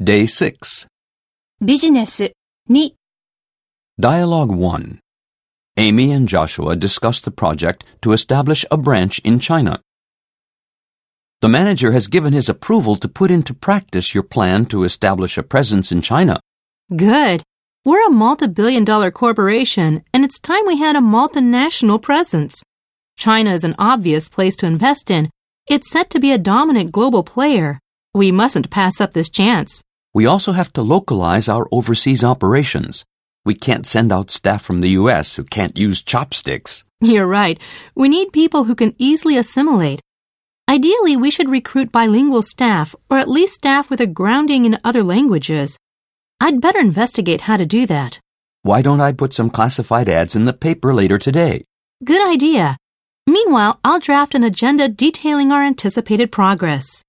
Day 6. ビジネス2 Dialogue 1. Amy and Joshua discuss the project to establish a branch in China. The manager has given his approval to put into practice your plan to establish a presence in China. Good. We're a multi-billion dollar corporation, and it's time we had a multinational presence. China is an obvious place to invest in. It's set to be a dominant global player. We mustn't pass up this chance. We also have to localize our overseas operations. We can't send out staff from the U.S. who can't use chopsticks. You're right. We need people who can easily assimilate. Ideally, we should recruit bilingual staff, or at least staff with a grounding in other languages. I'd better investigate how to do that. Why don't I put some classified ads in the paper later today? Good idea. Meanwhile, I'll draft an agenda detailing our anticipated progress.